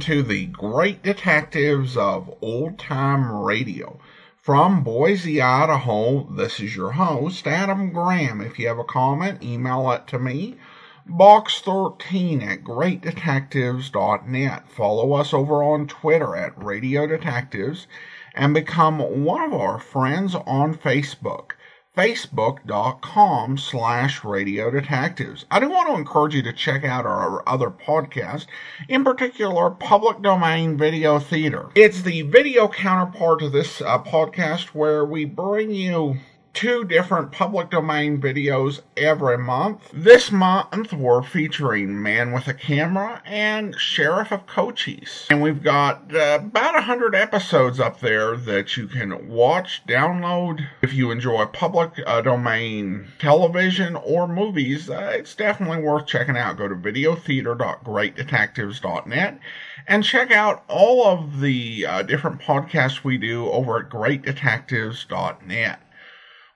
To the Great Detectives of Old Time Radio. From Boise, Idaho, this is your host, Adam Graham. If you have a comment, email it to me, box13 at greatdetectives.net. Follow us over on Twitter at Radio Detectives and become one of our friends on Facebook facebook.com slash radio detectives. I do want to encourage you to check out our other podcast, in particular Public Domain Video Theater. It's the video counterpart to this uh, podcast where we bring you two different public domain videos every month. This month we're featuring Man with a Camera and Sheriff of Cochise. And we've got uh, about 100 episodes up there that you can watch, download. If you enjoy public uh, domain television or movies, uh, it's definitely worth checking out. Go to videotheater.greatdetectives.net and check out all of the uh, different podcasts we do over at greatdetectives.net.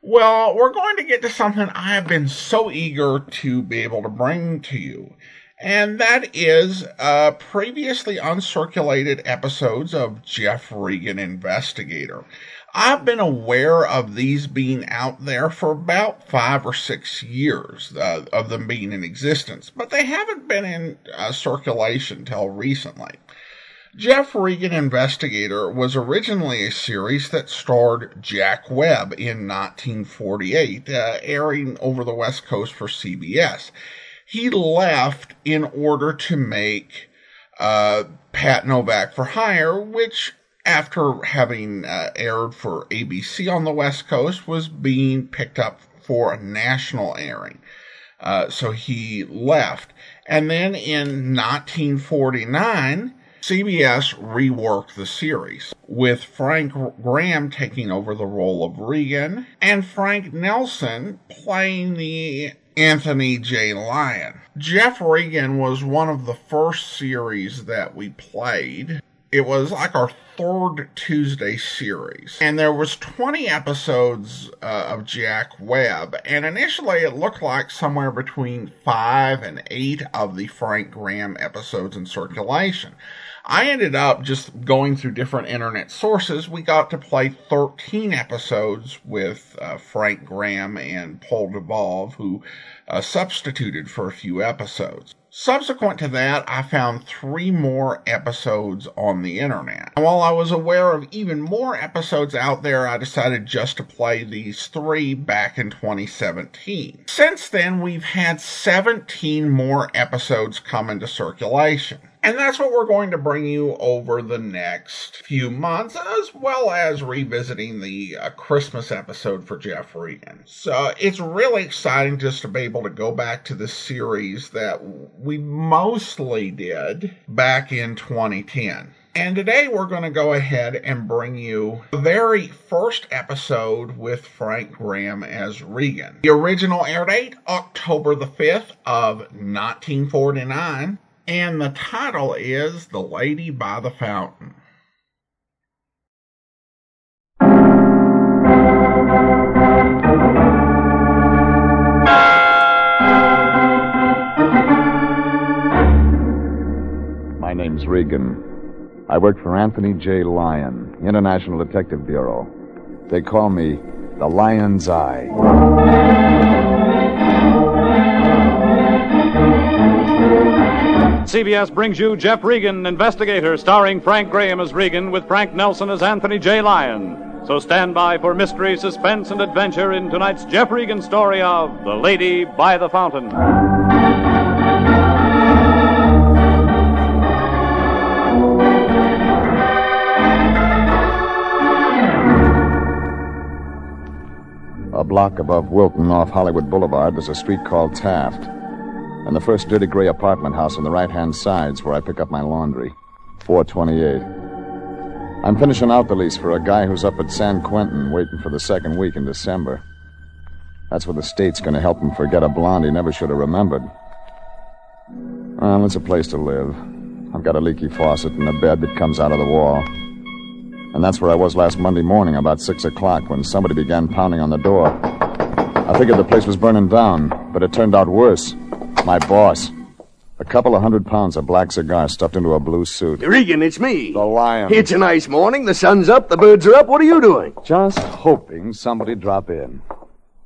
Well, we're going to get to something I have been so eager to be able to bring to you, and that is uh, previously uncirculated episodes of Jeff Regan Investigator. I've been aware of these being out there for about five or six years, uh, of them being in existence, but they haven't been in uh, circulation till recently. Jeff Regan Investigator was originally a series that starred Jack Webb in 1948, uh, airing over the West Coast for CBS. He left in order to make uh, Pat Novak for Hire, which, after having uh, aired for ABC on the West Coast, was being picked up for a national airing. Uh, so he left. And then in 1949, CBS reworked the series, with Frank Graham taking over the role of Regan and Frank Nelson playing the Anthony J. Lyon. Jeff Regan was one of the first series that we played. It was like our third Tuesday series. And there was 20 episodes uh, of Jack Webb. And initially it looked like somewhere between 5 and 8 of the Frank Graham episodes in circulation. I ended up just going through different internet sources. We got to play 13 episodes with uh, Frank Graham and Paul Dubov, who uh, substituted for a few episodes. Subsequent to that, I found three more episodes on the internet. And while I was aware of even more episodes out there, I decided just to play these three back in 2017. Since then, we've had 17 more episodes come into circulation. And that's what we're going to bring you over the next few months, as well as revisiting the uh, Christmas episode for Jeff Regan. So it's really exciting just to be able to go back to the series that we mostly did back in 2010. And today we're going to go ahead and bring you the very first episode with Frank Graham as Regan. The original air date, October the 5th of 1949 and the title is The Lady by the Fountain. My name's Regan. I work for Anthony J. Lyon, International Detective Bureau. They call me the Lion's Eye. CBS brings you Jeff Regan, Investigator, starring Frank Graham as Regan with Frank Nelson as Anthony J. Lyon. So stand by for mystery, suspense, and adventure in tonight's Jeff Regan story of The Lady by the Fountain. A block above Wilton off Hollywood Boulevard, there's a street called Taft and the first dirty gray apartment house on the right hand side's where I pick up my laundry. 428. I'm finishing out the lease for a guy who's up at San Quentin waiting for the second week in December. That's where the state's going to help him forget a blonde he never should have remembered. Well, it's a place to live. I've got a leaky faucet and a bed that comes out of the wall. And that's where I was last Monday morning about 6 o'clock when somebody began pounding on the door. I figured the place was burning down, but it turned out worse. My boss, a couple of hundred pounds of black cigar stuffed into a blue suit. Regan, it's me. The lion. It's a nice morning. The sun's up. The birds are up. What are you doing? Just hoping somebody'd drop in.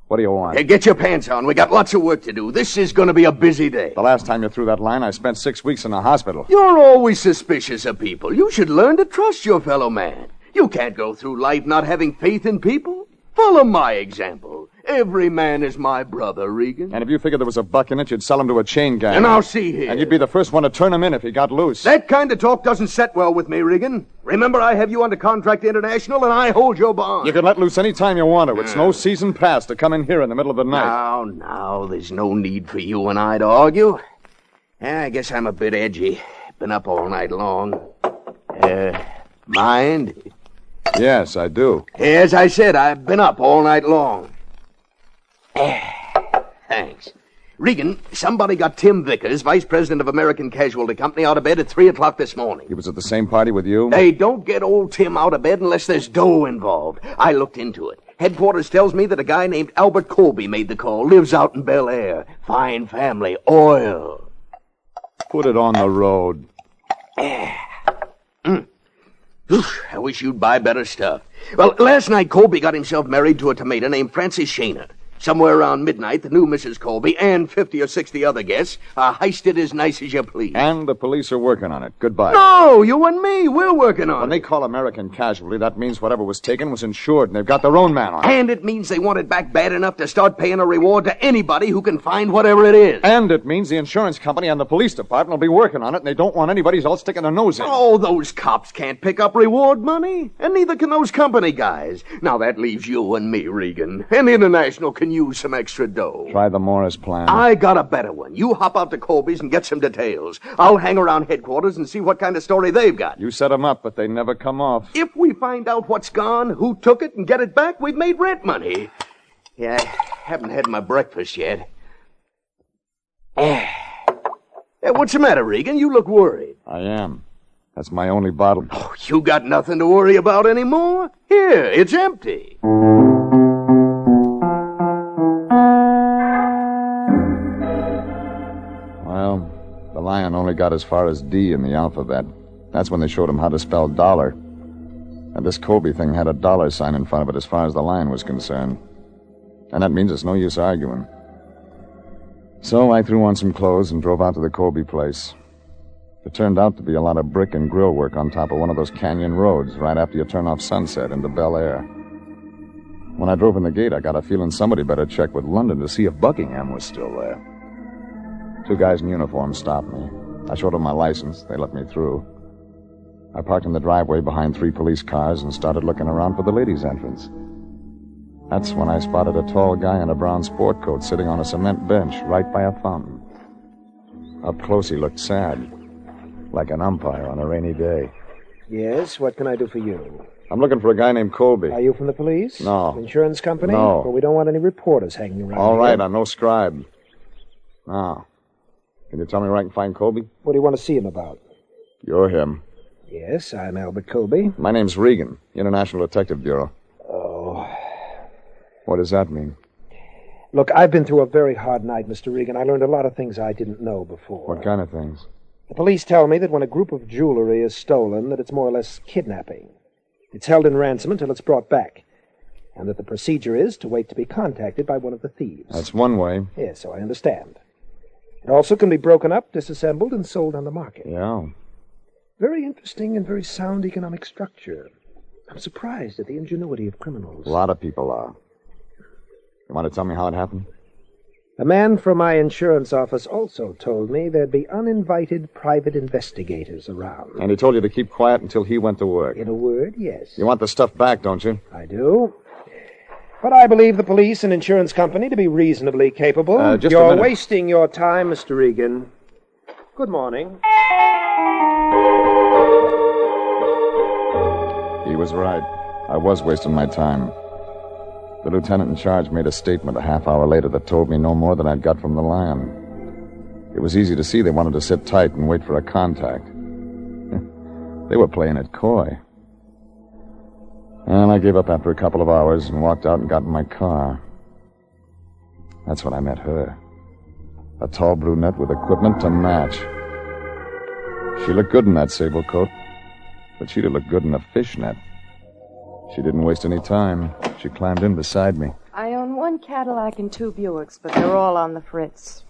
What do you want? Hey, get your pants on. We got lots of work to do. This is going to be a busy day. The last time you threw that line, I spent six weeks in the hospital. You're always suspicious of people. You should learn to trust your fellow man. You can't go through life not having faith in people. Follow my example. Every man is my brother, Regan. And if you figured there was a buck in it, you'd sell him to a chain gang. And I'll see here. And you'd be the first one to turn him in if he got loose. That kind of talk doesn't set well with me, Regan. Remember, I have you under contract International, and I hold your bond. You can let loose any time you want to. It's no season pass to come in here in the middle of the night. Now, now, there's no need for you and I to argue. I guess I'm a bit edgy. Been up all night long. Uh, mind? Yes, I do. As I said, I've been up all night long. Thanks. Regan, somebody got Tim Vickers, vice president of American Casualty Company, out of bed at 3 o'clock this morning. He was at the same party with you? They don't get old Tim out of bed unless there's dough involved. I looked into it. Headquarters tells me that a guy named Albert Colby made the call. Lives out in Bel Air. Fine family. Oil. Put it on the road. Mm. Oof, I wish you'd buy better stuff. Well, last night Colby got himself married to a tomato named Frances Shayner. Somewhere around midnight, the new Mrs. Colby and 50 or 60 other guests are heisted as nice as you please. And the police are working on it. Goodbye. No, you and me, we're working on it. When it. they call American casualty, that means whatever was taken was insured, and they've got their own man on it. And it means they want it back bad enough to start paying a reward to anybody who can find whatever it is. And it means the insurance company and the police department will be working on it, and they don't want anybody else sticking their nose in. Oh, those cops can't pick up reward money, and neither can those company guys. Now that leaves you and me, Regan. And International can use some extra dough. Try the Morris plan. I got a better one. You hop out to Colby's and get some details. I'll hang around headquarters and see what kind of story they've got. You set 'em up, but they never come off. If we find out what's gone, who took it, and get it back, we've made rent money. Yeah, I haven't had my breakfast yet. Eh. Hey, what's the matter, Regan? You look worried. I am. That's my only bottle. Oh, you got nothing to worry about anymore? Here, it's empty. Got as far as D in the alphabet. That's when they showed him how to spell dollar. And this Colby thing had a dollar sign in front of it as far as the line was concerned. And that means it's no use arguing. So I threw on some clothes and drove out to the Colby place. It turned out to be a lot of brick and grill work on top of one of those canyon roads right after you turn off Sunset into Bel Air. When I drove in the gate, I got a feeling somebody better check with London to see if Buckingham was still there. Two guys in uniform stopped me. I showed them my license. They let me through. I parked in the driveway behind three police cars and started looking around for the ladies' entrance. That's when I spotted a tall guy in a brown sport coat sitting on a cement bench right by a fountain. Up close, he looked sad, like an umpire on a rainy day. Yes, what can I do for you? I'm looking for a guy named Colby. Are you from the police? No. Insurance company? No. Well, we don't want any reporters hanging around. All right, here. I'm no scribe. Now, can you tell me where I can find Colby? What do you want to see him about? You're him. Yes, I'm Albert Colby. My name's Regan, International Detective Bureau. Oh. What does that mean? Look, I've been through a very hard night, Mr. Regan. I learned a lot of things I didn't know before. What kind of things? The police tell me that when a group of jewelry is stolen, that it's more or less kidnapping. It's held in ransom until it's brought back. And that the procedure is to wait to be contacted by one of the thieves. That's one way. Yes, so I understand. It also can be broken up, disassembled, and sold on the market. Yeah. Very interesting and very sound economic structure. I'm surprised at the ingenuity of criminals. A lot of people are. You want to tell me how it happened? A man from my insurance office also told me there'd be uninvited private investigators around. And he told you to keep quiet until he went to work. In a word, yes. You want the stuff back, don't you? I do. But I believe the police and insurance company to be reasonably capable. Uh, You're wasting your time, Mr. Regan. Good morning. He was right. I was wasting my time. The lieutenant in charge made a statement a half hour later that told me no more than I'd got from the lion. It was easy to see they wanted to sit tight and wait for a contact. they were playing it coy. And I gave up after a couple of hours and walked out and got in my car. That's when I met her. A tall brunette with equipment to match. She looked good in that sable coat, but she'd have looked good in a fishnet. She didn't waste any time. She climbed in beside me. I own one Cadillac and two Buicks, but they're all on the fritz.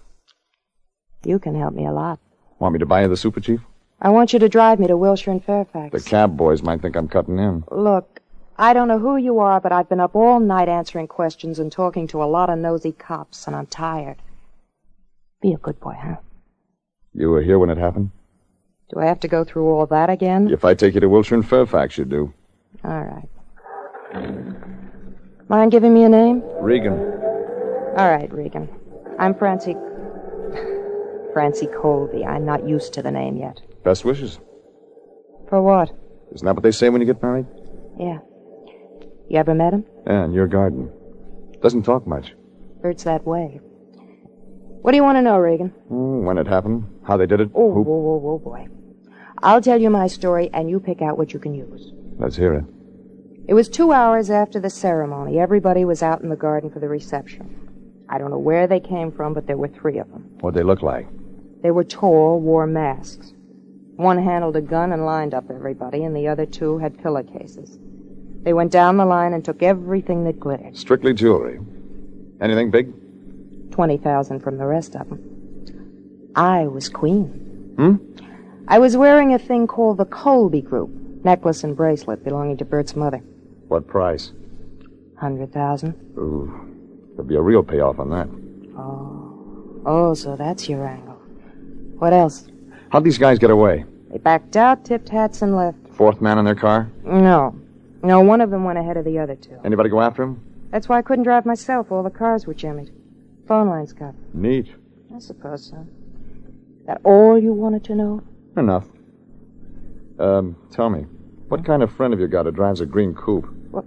You can help me a lot. Want me to buy you the Super Chief? I want you to drive me to Wilshire and Fairfax. The cab boys might think I'm cutting in. Look, I don't know who you are, but I've been up all night answering questions and talking to a lot of nosy cops, and I'm tired. Be a good boy, huh? You were here when it happened? Do I have to go through all that again? If I take you to Wilshire and Fairfax, you do. All right. Mind giving me a name? Regan. All right, Regan. I'm Francie. Francie Colby. I'm not used to the name yet. Best wishes. For what? Isn't that what they say when you get married? Yeah. You ever met him? Yeah, in your garden. Doesn't talk much. Heard's that way. What do you want to know, Regan? Mm, when it happened, how they did it. Oh, who- whoa, whoa, whoa, boy. I'll tell you my story, and you pick out what you can use. Let's hear it. It was two hours after the ceremony. Everybody was out in the garden for the reception. I don't know where they came from, but there were three of them. What'd they look like? They were tall, wore masks. One handled a gun and lined up everybody, and the other two had pillowcases. They went down the line and took everything that glittered. Strictly jewelry. Anything big? Twenty thousand from the rest of them. I was queen. Hmm? I was wearing a thing called the Colby Group, necklace and bracelet belonging to Bert's mother. What price? Hundred thousand. Ooh, there'll be a real payoff on that. Oh. Oh, so that's your angle. What else? How'd these guys get away? They backed out, tipped hats, and left. Fourth man in their car? No. No, one of them went ahead of the other two. Anybody go after him? That's why I couldn't drive myself. All the cars were jimmied. Phone lines cut. Neat. I suppose so. That all you wanted to know? Enough. Um, tell me, what kind of friend have you got who drives a green coupe? What?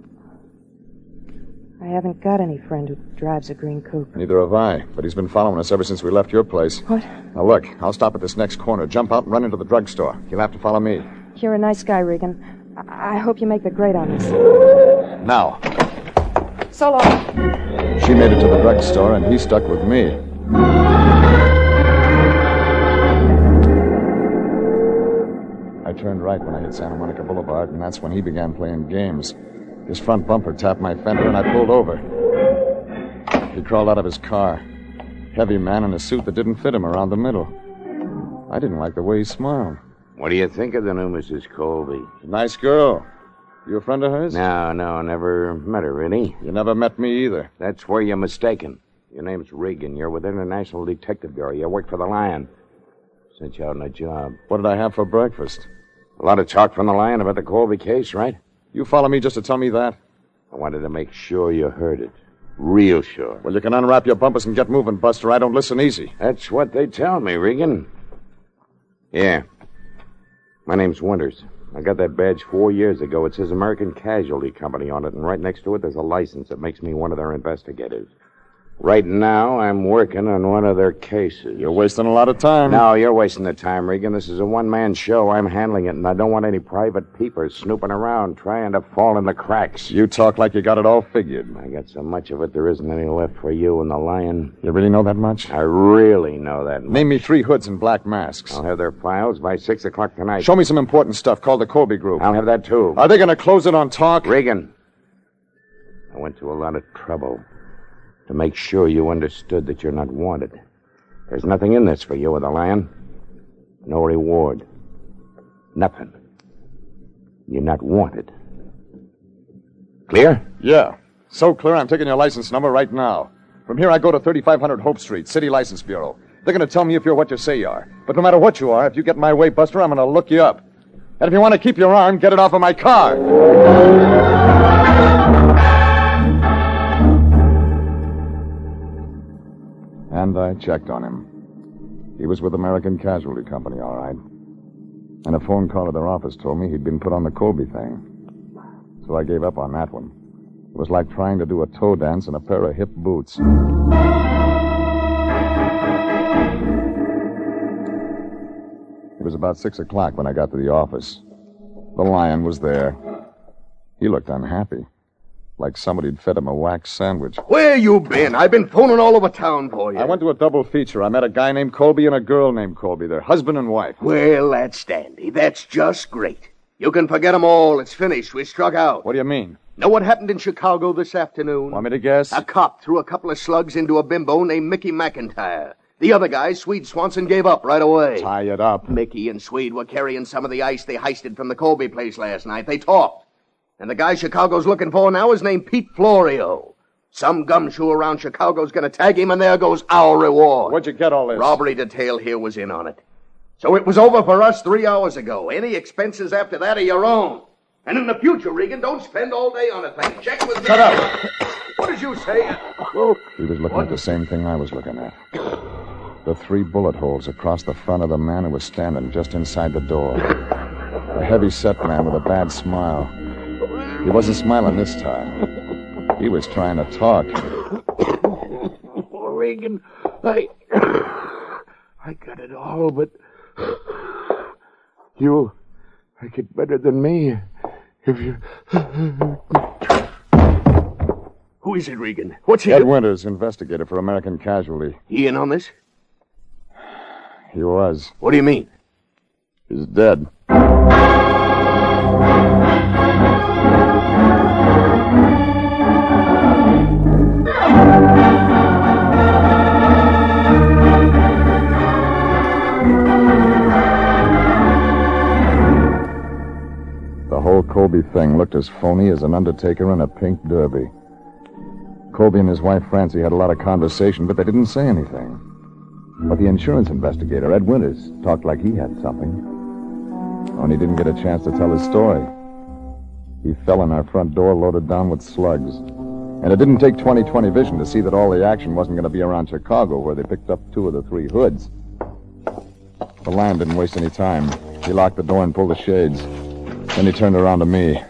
I haven't got any friend who drives a green coupe. Neither have I, but he's been following us ever since we left your place. What? Now look, I'll stop at this next corner, jump out, and run into the drugstore. You'll have to follow me. You're a nice guy, Regan. I, I hope you make the grade on this. Now. So long. She made it to the drugstore, and he stuck with me. I turned right when I hit Santa Monica Boulevard, and that's when he began playing games. His front bumper tapped my fender, and I pulled over. He crawled out of his car. Heavy man in a suit that didn't fit him around the middle. I didn't like the way he smiled. What do you think of the new Mrs. Colby? Nice girl. You a friend of hers? No, no, never met her, really. You never met me either. That's where you're mistaken. Your name's Regan. You're with International Detective Bureau. You work for the Lion. Sent you out on a job. What did I have for breakfast? A lot of talk from the Lion about the Colby case, right? You follow me just to tell me that? I wanted to make sure you heard it. Real sure. Well, you can unwrap your bumpers and get moving, Buster. I don't listen easy. That's what they tell me, Regan. Yeah. My name's Winters. I got that badge four years ago. It says American Casualty Company on it, and right next to it there's a license that makes me one of their investigators. Right now, I'm working on one of their cases. You're wasting a lot of time. No, you're wasting the time, Regan. This is a one man show. I'm handling it, and I don't want any private peepers snooping around trying to fall in the cracks. You talk like you got it all figured. I got so much of it, there isn't any left for you and the lion. You really know that much? I really know that. much. Name me three hoods in black masks. I'll have their files by six o'clock tonight. Show me some important stuff called the Colby Group. I'll have that too. Are they going to close it on talk? Regan, I went to a lot of trouble to make sure you understood that you're not wanted. There's nothing in this for you or the land. No reward. Nothing. You're not wanted. Clear? Yeah. So clear, I'm taking your license number right now. From here, I go to 3500 Hope Street, City License Bureau. They're going to tell me if you're what you say you are. But no matter what you are, if you get in my way, Buster, I'm going to look you up. And if you want to keep your arm, get it off of my car. And I checked on him. He was with American Casualty Company, all right. And a phone call at their office told me he'd been put on the Colby thing. So I gave up on that one. It was like trying to do a toe dance in a pair of hip boots. It was about six o'clock when I got to the office. The lion was there. He looked unhappy. Like somebody'd fed him a wax sandwich. Where you been? I've been phoning all over town for you. I went to a double feature. I met a guy named Colby and a girl named Colby. They're husband and wife. Well, that's dandy. That's just great. You can forget 'em all. It's finished. We struck out. What do you mean? Know what happened in Chicago this afternoon? Want me to guess? A cop threw a couple of slugs into a bimbo named Mickey McIntyre. The other guy, Swede Swanson, gave up right away. Tie it up. Mickey and Swede were carrying some of the ice they heisted from the Colby place last night. They talked. And the guy Chicago's looking for now is named Pete Florio. Some gumshoe around Chicago's gonna tag him, and there goes our reward. Where'd you get all this? Robbery detail here was in on it. So it was over for us three hours ago. Any expenses after that are your own. And in the future, Regan, don't spend all day on a thing. Check with me. Shut up. What did you say? He was looking at the same thing I was looking at. The three bullet holes across the front of the man who was standing just inside the door. A heavy set man with a bad smile. He wasn't smiling this time. He was trying to talk. Oh, Regan, I. I got it all, but. You like it better than me. If you. Who is it, Regan? What's he Ed do- Winters, investigator for American Casualty. He in on this? He was. What do you mean? He's dead. Colby thing looked as phony as an undertaker in a pink derby. Colby and his wife Francie had a lot of conversation, but they didn't say anything. But the insurance investigator, Ed Winters, talked like he had something. Only didn't get a chance to tell his story. He fell in our front door loaded down with slugs. And it didn't take 20/20 vision to see that all the action wasn't going to be around Chicago, where they picked up two of the three hoods. The lion didn't waste any time. He locked the door and pulled the shades. Then he turned around to me.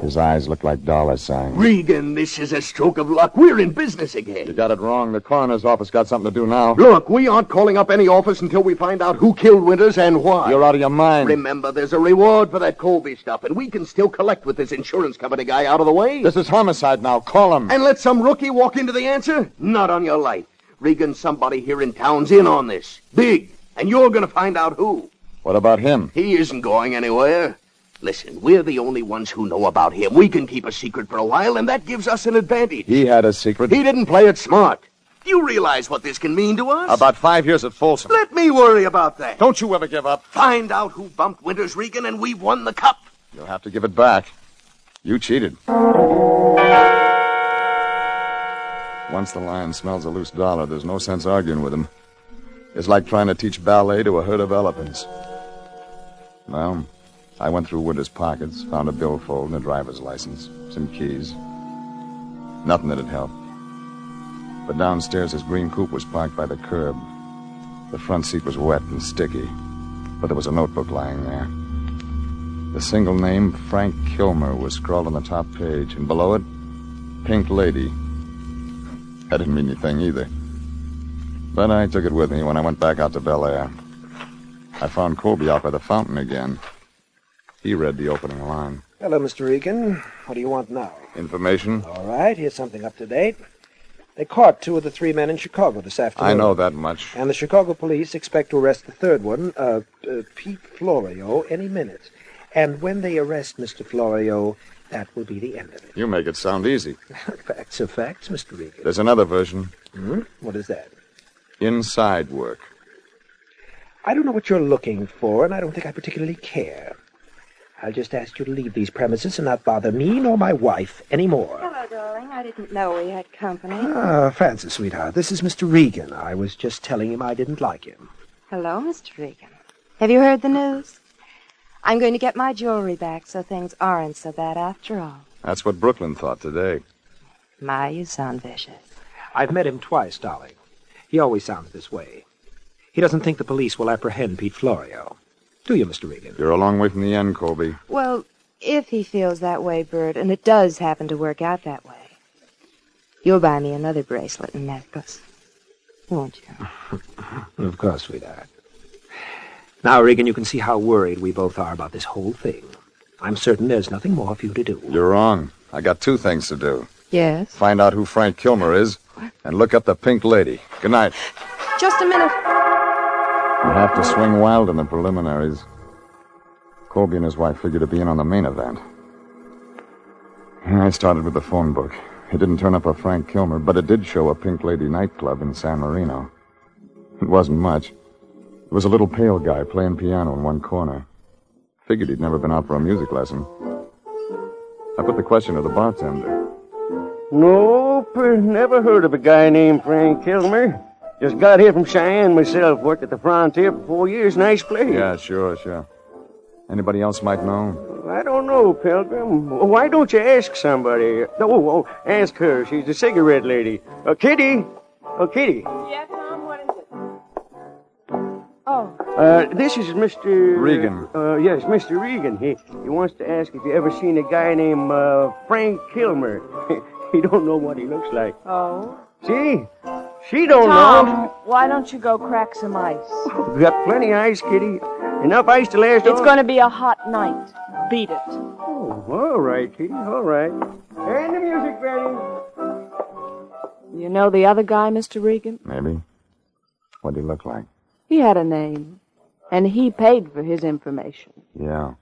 His eyes looked like dollar signs. Regan, this is a stroke of luck. We're in business again. You got it wrong. The coroner's office got something to do now. Look, we aren't calling up any office until we find out who killed Winters and why. You're out of your mind. Remember, there's a reward for that Colby stuff, and we can still collect with this insurance company guy out of the way. This is homicide now. Call him. And let some rookie walk into the answer? Not on your life. Regan, somebody here in town's in on this. Big. And you're going to find out who. What about him? He isn't going anywhere. Listen, we're the only ones who know about him. We can keep a secret for a while, and that gives us an advantage. He had a secret. He didn't play it smart. Do you realize what this can mean to us? About five years at Folsom. Let me worry about that. Don't you ever give up. Find out who bumped Winters Regan, and we've won the cup. You'll have to give it back. You cheated. Once the lion smells a loose dollar, there's no sense arguing with him. It's like trying to teach ballet to a herd of elephants. Well, I went through Winters' pockets, found a billfold and a driver's license, some keys. Nothing that'd help. But downstairs, his green coupe was parked by the curb. The front seat was wet and sticky, but there was a notebook lying there. The single name, Frank Kilmer, was scrawled on the top page, and below it, Pink Lady. That didn't mean anything either. But I took it with me when I went back out to Bel Air. I found Colby out by the fountain again. He read the opening line. Hello, Mr. Regan. What do you want now? Information? All right, here's something up to date. They caught two of the three men in Chicago this afternoon. I know that much. And the Chicago police expect to arrest the third one, uh, uh, Pete Florio, any minute. And when they arrest Mr. Florio, that will be the end of it. You make it sound easy. facts are facts, Mr. Regan. There's another version. Hmm? What is that? Inside work. I don't know what you're looking for, and I don't think I particularly care. I'll just ask you to leave these premises and not bother me nor my wife any more. Hello, darling. I didn't know we had company. Ah, Francis, sweetheart, this is Mr. Regan. I was just telling him I didn't like him. Hello, Mr. Regan. Have you heard the news? I'm going to get my jewelry back, so things aren't so bad after all. That's what Brooklyn thought today. My, you sound vicious. I've met him twice, darling. He always sounds this way. He doesn't think the police will apprehend Pete Florio. Do you, Mr. Regan? You're a long way from the end, Colby. Well, if he feels that way, Bert, and it does happen to work out that way, you'll buy me another bracelet and necklace, won't you? Of course, sweetheart. Now, Regan, you can see how worried we both are about this whole thing. I'm certain there's nothing more for you to do. You're wrong. I got two things to do. Yes? Find out who Frank Kilmer is and look up the Pink Lady. Good night. Just a minute. You have to swing wild in the preliminaries. Colby and his wife figured to be in on the main event. I started with the phone book. It didn't turn up a Frank Kilmer, but it did show a Pink Lady nightclub in San Marino. It wasn't much. It was a little pale guy playing piano in one corner. Figured he'd never been out for a music lesson. I put the question to the bartender. Nope, never heard of a guy named Frank Kilmer. Just got here from Cheyenne myself. Worked at the frontier for four years. Nice place. Yeah, sure, sure. Anybody else might know? I don't know, Pilgrim. Why don't you ask somebody? Oh, oh ask her. She's the cigarette lady. Uh, Kitty. Oh, Kitty. Yeah, Tom, what is it? Oh. Uh, this is Mr. Regan. Uh, yes, Mr. Regan. He he wants to ask if you ever seen a guy named uh, Frank Kilmer. he don't know what he looks like. Oh. See? She don't Tom, know. why don't you go crack some ice? We've got plenty of ice, Kitty. Enough ice to last It's all- going to be a hot night. Beat it. Oh, all right, Kitty. All right. And the music ready. You know the other guy, Mr. Regan? Maybe. What'd he look like? He had a name, and he paid for his information. Yeah.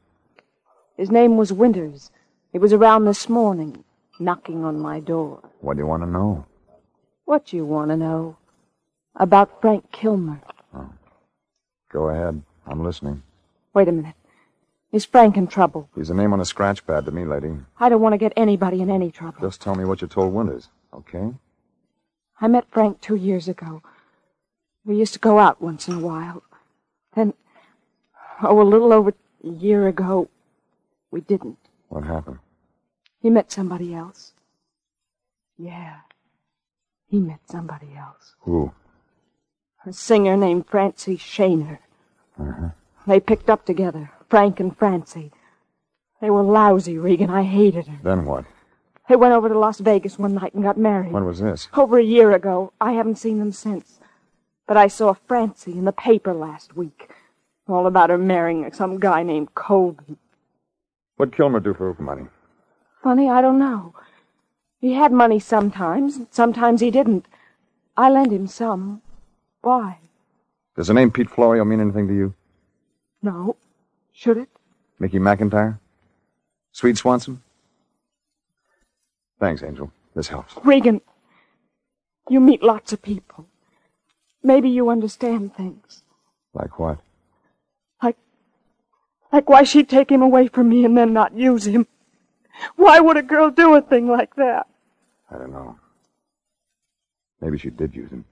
His name was Winters. He was around this morning, knocking on my door. What do you want to know? What you want to know? About Frank Kilmer. Oh. Go ahead. I'm listening. Wait a minute. Is Frank in trouble? He's a name on a scratch pad to me, lady. I don't want to get anybody in any trouble. Just tell me what you told Winters, okay? I met Frank two years ago. We used to go out once in a while. Then, oh, a little over a year ago, we didn't. What happened? He met somebody else. Yeah. He met somebody else. Who? A singer named Francie Shaner. Uh-huh. They picked up together, Frank and Francie. They were lousy, Regan. I hated her. Then what? They went over to Las Vegas one night and got married. When was this? Over a year ago. I haven't seen them since. But I saw Francie in the paper last week. All about her marrying some guy named Colby. What'd Kilmer do for money? Funny, I don't know. He had money sometimes, and sometimes he didn't. I lent him some. Why? Does the name Pete Florio mean anything to you? No. Should it? Mickey McIntyre? Swede Swanson? Thanks, Angel. This helps. Regan, you meet lots of people. Maybe you understand things. Like what? Like, like why she'd take him away from me and then not use him. Why would a girl do a thing like that? I don't know. Maybe she did use him.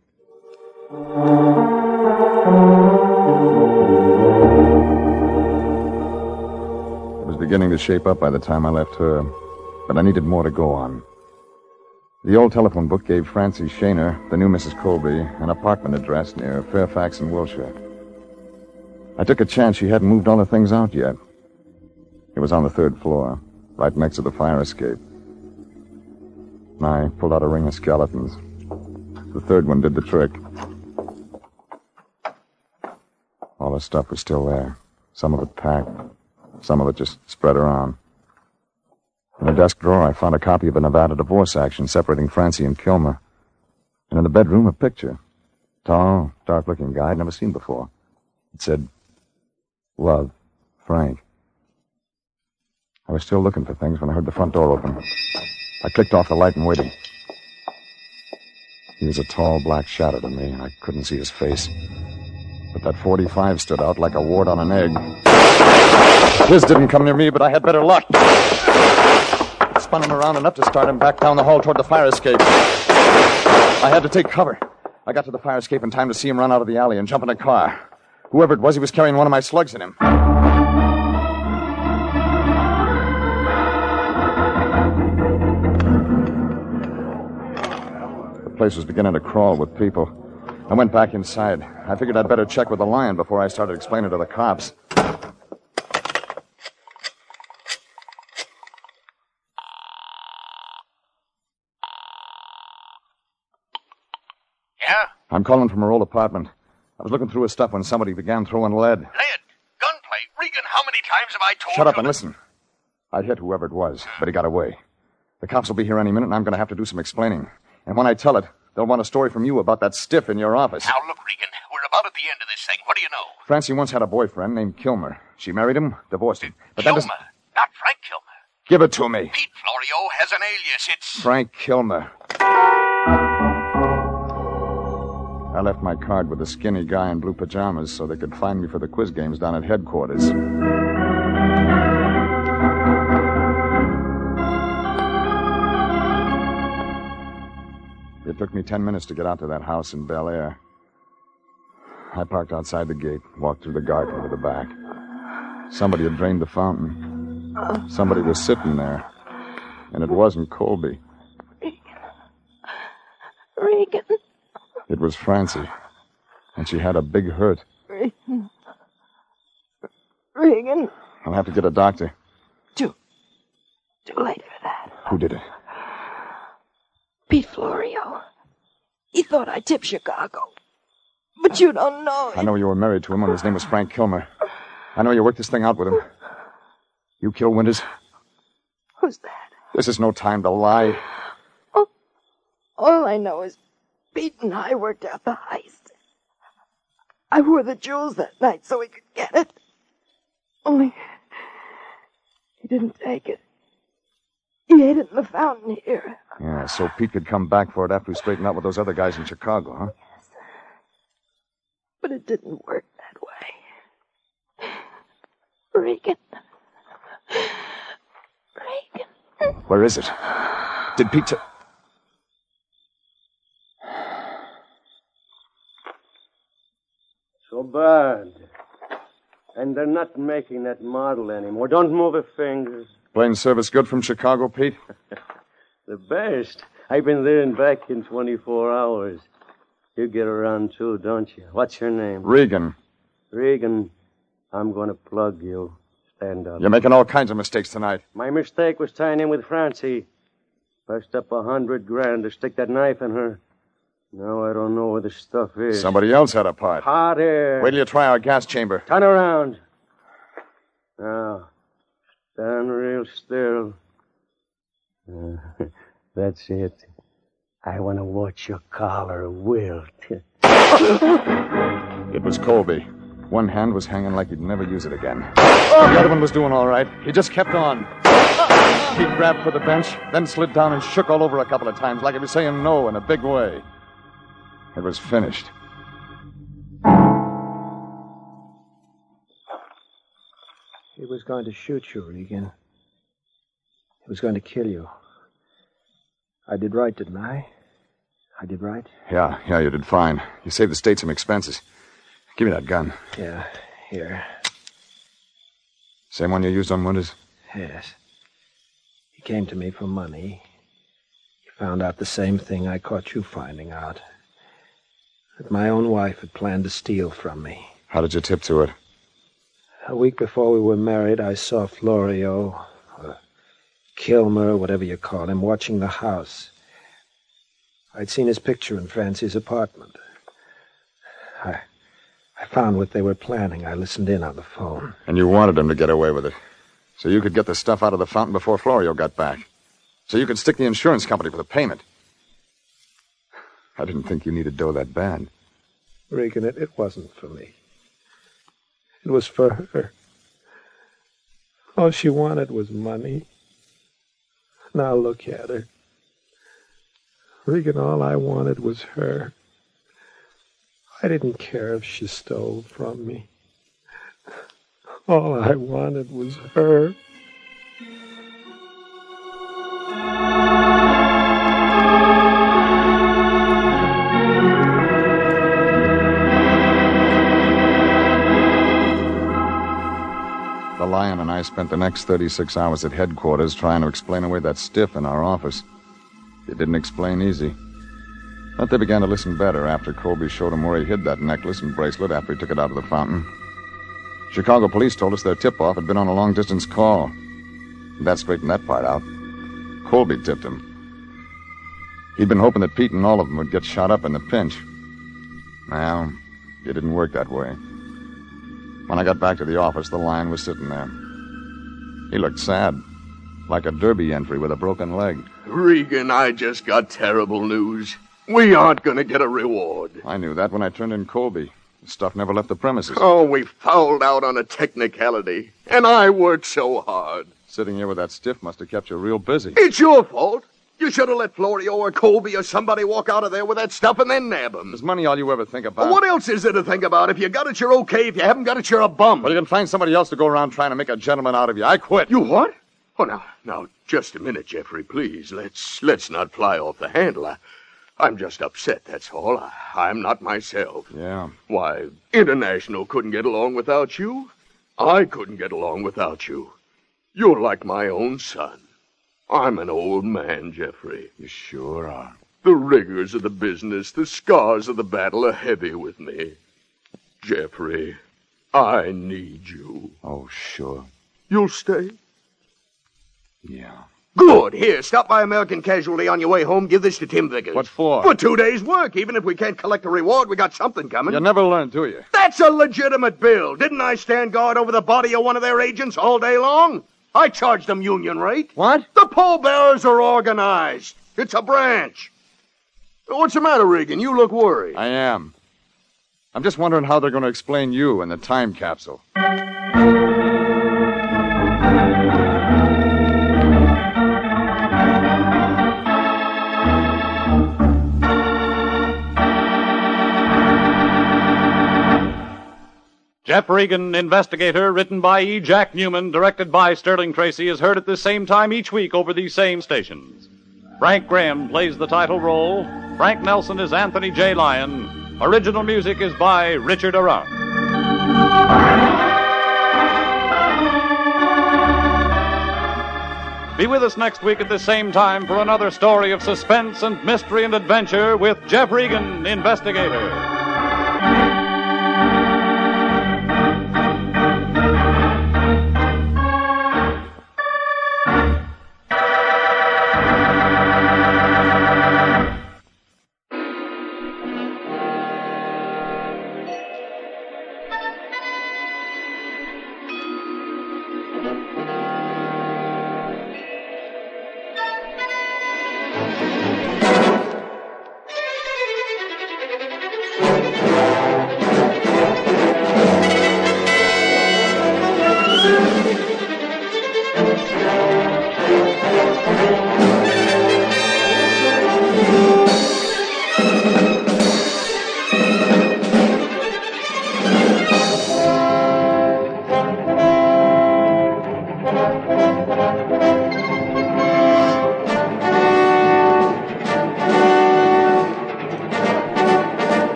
It was beginning to shape up by the time I left her, but I needed more to go on. The old telephone book gave Francie Shaner, the new Mrs. Colby, an apartment address near Fairfax in Wilshire. I took a chance she hadn't moved all the things out yet. It was on the third floor, right next to the fire escape. I pulled out a ring of skeletons. The third one did the trick. All the stuff was still there. Some of it packed, some of it just spread around. In a desk drawer, I found a copy of a Nevada divorce action separating Francie and Kilmer. And in the bedroom, a picture. Tall, dark looking guy I'd never seen before. It said, Love, Frank. I was still looking for things when I heard the front door open. I clicked off the light and waited. He was a tall black shadow to me, and I couldn't see his face. But that 45 stood out like a wart on an egg. His didn't come near me, but I had better luck. Spun him around enough to start him back down the hall toward the fire escape. I had to take cover. I got to the fire escape in time to see him run out of the alley and jump in a car. Whoever it was, he was carrying one of my slugs in him. Place was beginning to crawl with people. I went back inside. I figured I'd better check with the lion before I started explaining to the cops. Yeah? I'm calling from her old apartment. I was looking through his stuff when somebody began throwing lead. Lead. Gunplay. Regan, how many times have I told you? Shut up and listen. I hit whoever it was, but he got away. The cops will be here any minute, and I'm going to have to do some explaining. And when I tell it, they'll want a story from you about that stiff in your office. Now, look, Regan, we're about at the end of this thing. What do you know? Francie once had a boyfriend named Kilmer. She married him, divorced him. But that Kilmer, doesn't... not Frank Kilmer. Give it to me. Pete Florio has an alias. It's. Frank Kilmer. I left my card with the skinny guy in blue pajamas so they could find me for the quiz games down at headquarters. It took me ten minutes to get out to that house in Bel Air. I parked outside the gate, walked through the garden to the back. Somebody had drained the fountain. Somebody was sitting there. And it wasn't Colby. Regan. Regan. It was Francie. And she had a big hurt. Regan. Regan. I'll have to get a doctor. Too. Too late for that. Who did it? Pete Florio. He thought I tipped Chicago. But you don't know. I know you were married to him and his name was Frank Kilmer. I know you worked this thing out with him. You killed Winters? Who's that? This is no time to lie. All I know is Pete and I worked out the heist. I wore the jewels that night so he could get it. Only he didn't take it. He hid it in the fountain here. Yeah, so Pete could come back for it after he straightened out with those other guys in Chicago, huh? Yes. But it didn't work that way. Regan. Regan. Where is it? Did Pete. T- So bad. And they're not making that model anymore. Don't move a finger. Plane service good from Chicago, Pete? The best. I've been there and back in 24 hours. You get around too, don't you? What's your name? Regan. Regan. I'm going to plug you. Stand up. You're making all kinds of mistakes tonight. My mistake was tying in with Francie. First up a hundred grand to stick that knife in her. Now I don't know where the stuff is. Somebody else had a part. Hot air. Wait till you try our gas chamber. Turn around. Now, stand real still. Uh, that's it. I want to watch your collar wilt. It was Colby. One hand was hanging like he'd never use it again. The other one was doing all right. He just kept on. He grabbed for the bench, then slid down and shook all over a couple of times like he was saying no in a big way. It was finished. Was going to shoot you, Regan. He was going to kill you. I did right, didn't I? I did right? Yeah, yeah, you did fine. You saved the state some expenses. Give me that gun. Yeah, here. Same one you used on Winters? Yes. He came to me for money. He found out the same thing I caught you finding out. That my own wife had planned to steal from me. How did you tip to it? A week before we were married, I saw Florio, or Kilmer, whatever you call him, watching the house. I'd seen his picture in Francie's apartment. I, I found what they were planning. I listened in on the phone. And you wanted him to get away with it. So you could get the stuff out of the fountain before Florio got back. So you could stick the insurance company for the payment. I didn't think you needed dough that bad. Regan, it, it wasn't for me. It was for her. All she wanted was money. Now look at her. Regan, all I wanted was her. I didn't care if she stole from me. All I wanted was her. I spent the next 36 hours at headquarters trying to explain away that stiff in our office. It didn't explain easy. But they began to listen better after Colby showed them where he hid that necklace and bracelet after he took it out of the fountain. Chicago police told us their tip off had been on a long distance call. That straightened that part out. Colby tipped him. He'd been hoping that Pete and all of them would get shot up in the pinch. Well, it didn't work that way. When I got back to the office, the lion was sitting there. He looked sad. Like a derby entry with a broken leg. Regan, I just got terrible news. We aren't going to get a reward. I knew that when I turned in Colby. The stuff never left the premises. Oh, we fouled out on a technicality. And I worked so hard. Sitting here with that stiff must have kept you real busy. It's your fault. You should have let Florio or Colby or somebody walk out of there with that stuff and then nab him. Is money all you ever think about? Well, what else is there to think about? If you got it, you're okay. If you haven't got it, you're a bum. Well, you can find somebody else to go around trying to make a gentleman out of you. I quit. You what? Oh, now, now, just a minute, Jeffrey, please. Let's let's not fly off the handle. I, I'm just upset, that's all. I, I'm not myself. Yeah. Why, International couldn't get along without you. I couldn't get along without you. You're like my own son. I'm an old man, Jeffrey. You sure are. The rigors of the business, the scars of the battle are heavy with me. Jeffrey, I need you. Oh, sure. You'll stay? Yeah. Good. Here, stop by American Casualty on your way home. Give this to Tim Vickers. What for? For two days' work. Even if we can't collect a reward, we got something coming. You never learn, do you? That's a legitimate bill. Didn't I stand guard over the body of one of their agents all day long? I charge them union rate. What? The pallbearers are organized. It's a branch. What's the matter, Regan? You look worried. I am. I'm just wondering how they're going to explain you and the time capsule. Jeff Regan, Investigator, written by E. Jack Newman, directed by Sterling Tracy, is heard at the same time each week over these same stations. Frank Graham plays the title role. Frank Nelson is Anthony J. Lyon. Original music is by Richard Aurandt. Be with us next week at the same time for another story of suspense and mystery and adventure with Jeff Regan, Investigator.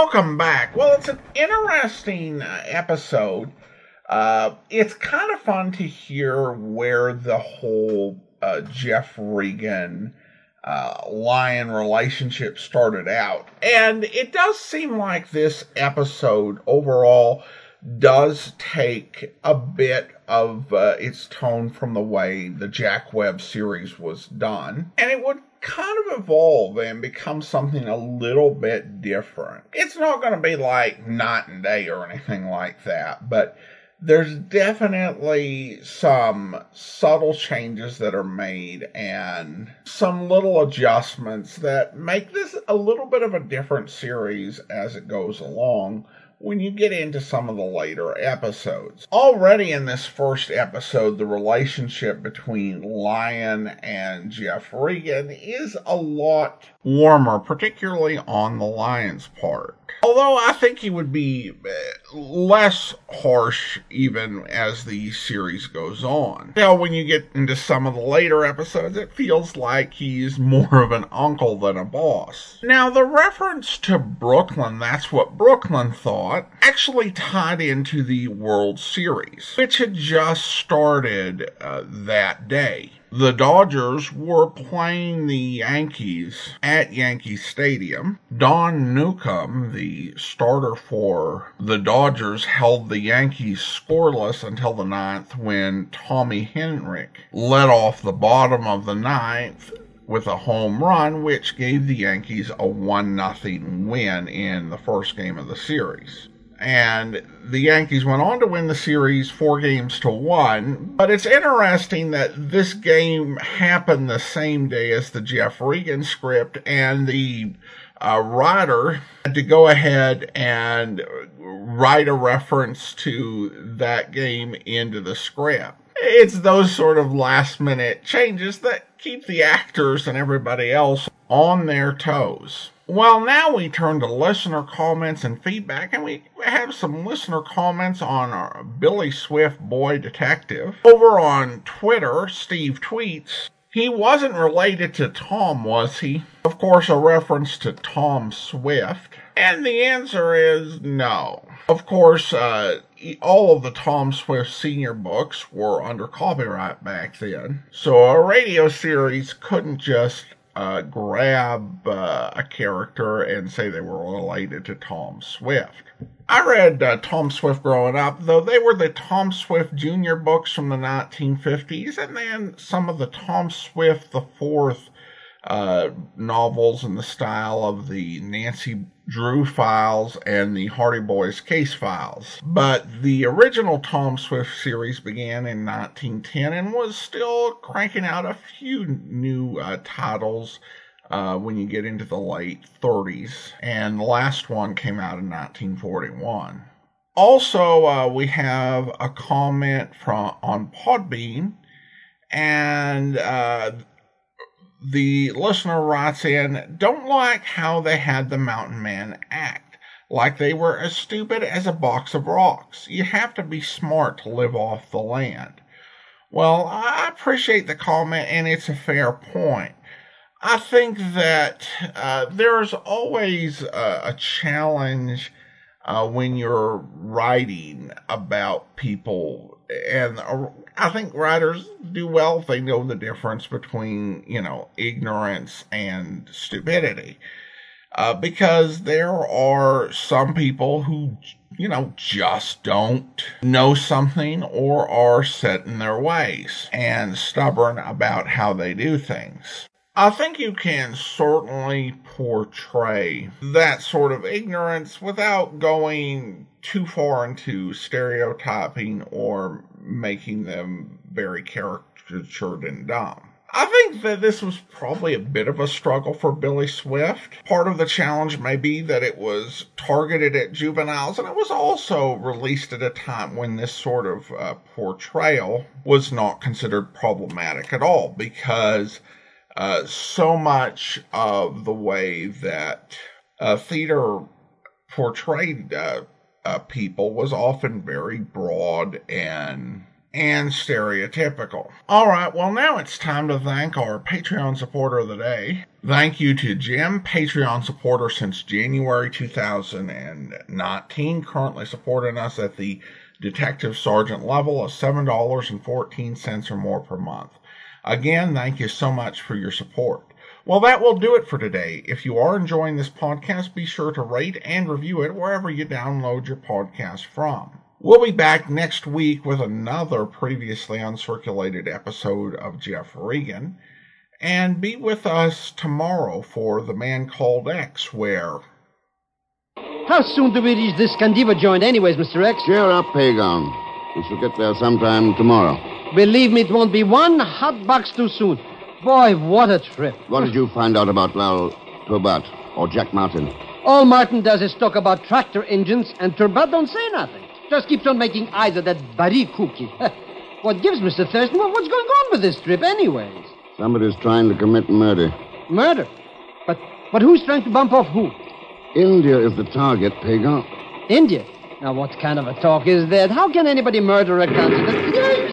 Welcome back. Well, it's an interesting uh, episode. Uh, it's kind of fun to hear where the whole uh, Jeff Regan uh, Lyon relationship started out. And it does seem like this episode overall does take a bit of uh, its tone from the way the Jack Webb series was done. And it would kind of evolve and become something a little bit different. It's not going to be like night and day or anything like that, but there's definitely some subtle changes that are made and some little adjustments that make this a little bit of a different series as it goes along when you get into some of the later episodes. Already in this first episode, the relationship between Lyon and Jeff Regan is a lot warmer, particularly on the Lyon's part. Although I think he would be less harsh even as the series goes on. Now, when you get into some of the later episodes, it feels like he's more of an uncle than a boss. Now, the reference to Brooklyn, that's what Brooklyn thought, actually tied into the World Series, which had just started uh, that day the Dodgers were playing the Yankees at Yankee Stadium. Don Newcombe, the starter for the Dodgers, held the Yankees scoreless until the ninth when Tommy Henrich led off the bottom of the ninth with a home run, which gave the Yankees a 1 0 win in the first game of the series and the Yankees went on to win the series four games to one. But it's interesting that this game happened the same day as the Jeff Regan script, and the uh, writer had to go ahead and write a reference to that game into the script. It's those sort of last minute changes that keep the actors and everybody else on their toes. Well, now we turn to listener comments and feedback, and we have some listener comments on our Billy Swift Boy Detective. Over on Twitter, Steve tweets, he wasn't related to Tom, was he? Of course, a reference to Tom Swift. And the answer is no. Of course, uh, all of the Tom Swift senior books were under copyright back then. So a radio series couldn't just uh, grab uh, a character and say they were related to Tom Swift. I read uh, Tom Swift growing up, though they were the Tom Swift Jr. books from the 1950s, and then some of the Tom Swift the Fourth uh, novels in the style of the Nancy Drew files and the Hardy Boys case files. But the original Tom Swift series began in 1910 and was still cranking out a few new uh, titles uh, when you get into the late 30s. And the last one came out in 1941. Also, uh, we have a comment from on Podbean, and uh, the listener writes in, don't like how they had the mountain man act. Like they were as stupid as a box of rocks. You have to be smart to live off the land. Well, I appreciate the comment, and it's a fair point. I think that uh, there's always a, a challenge uh, when you're writing about people, and uh, I think writers do well if they know the difference between, you know, ignorance and stupidity. Uh, because there are some people who, you know, just don't know something or are set in their ways and stubborn about how they do things. I think you can certainly portray that sort of ignorance without going too far into stereotyping or making them very caricatured and dumb. I think that this was probably a bit of a struggle for Billy Swift. Part of the challenge may be that it was targeted at juveniles, and it was also released at a time when this sort of uh, portrayal was not considered problematic at all, because uh, so much of the way that uh, theater portrayed uh, uh, people was often very broad and and stereotypical. All right, well now it's time to thank our Patreon supporter of the day. Thank you to Jim, Patreon supporter since January 2019, currently supporting us at the detective sergeant level of $7.14 or more per month. Again, thank you so much for your support. Well, that will do it for today. If you are enjoying this podcast, be sure to rate and review it wherever you download your podcast from. We'll be back next week with another previously uncirculated episode of Jeff Regan. And be with us tomorrow for The Man Called X, where. How soon do we reach this Scandiva joint, anyways, Mr. X? Cheer up, Pagan. We shall get there sometime tomorrow. Believe me, it won't be one hot box too soon. Boy, what a trip. What did you find out about Lal Turbat or Jack Martin? All Martin does is talk about tractor engines, and Turbat don't say nothing. Just keeps on making eyes at that Barry cookie. what gives, Mr. Thurston? What's going on with this trip, anyways? Somebody's trying to commit murder. Murder? But but who's trying to bump off who? India is the target, Pagan. India? Now, what kind of a talk is that? How can anybody murder a consul?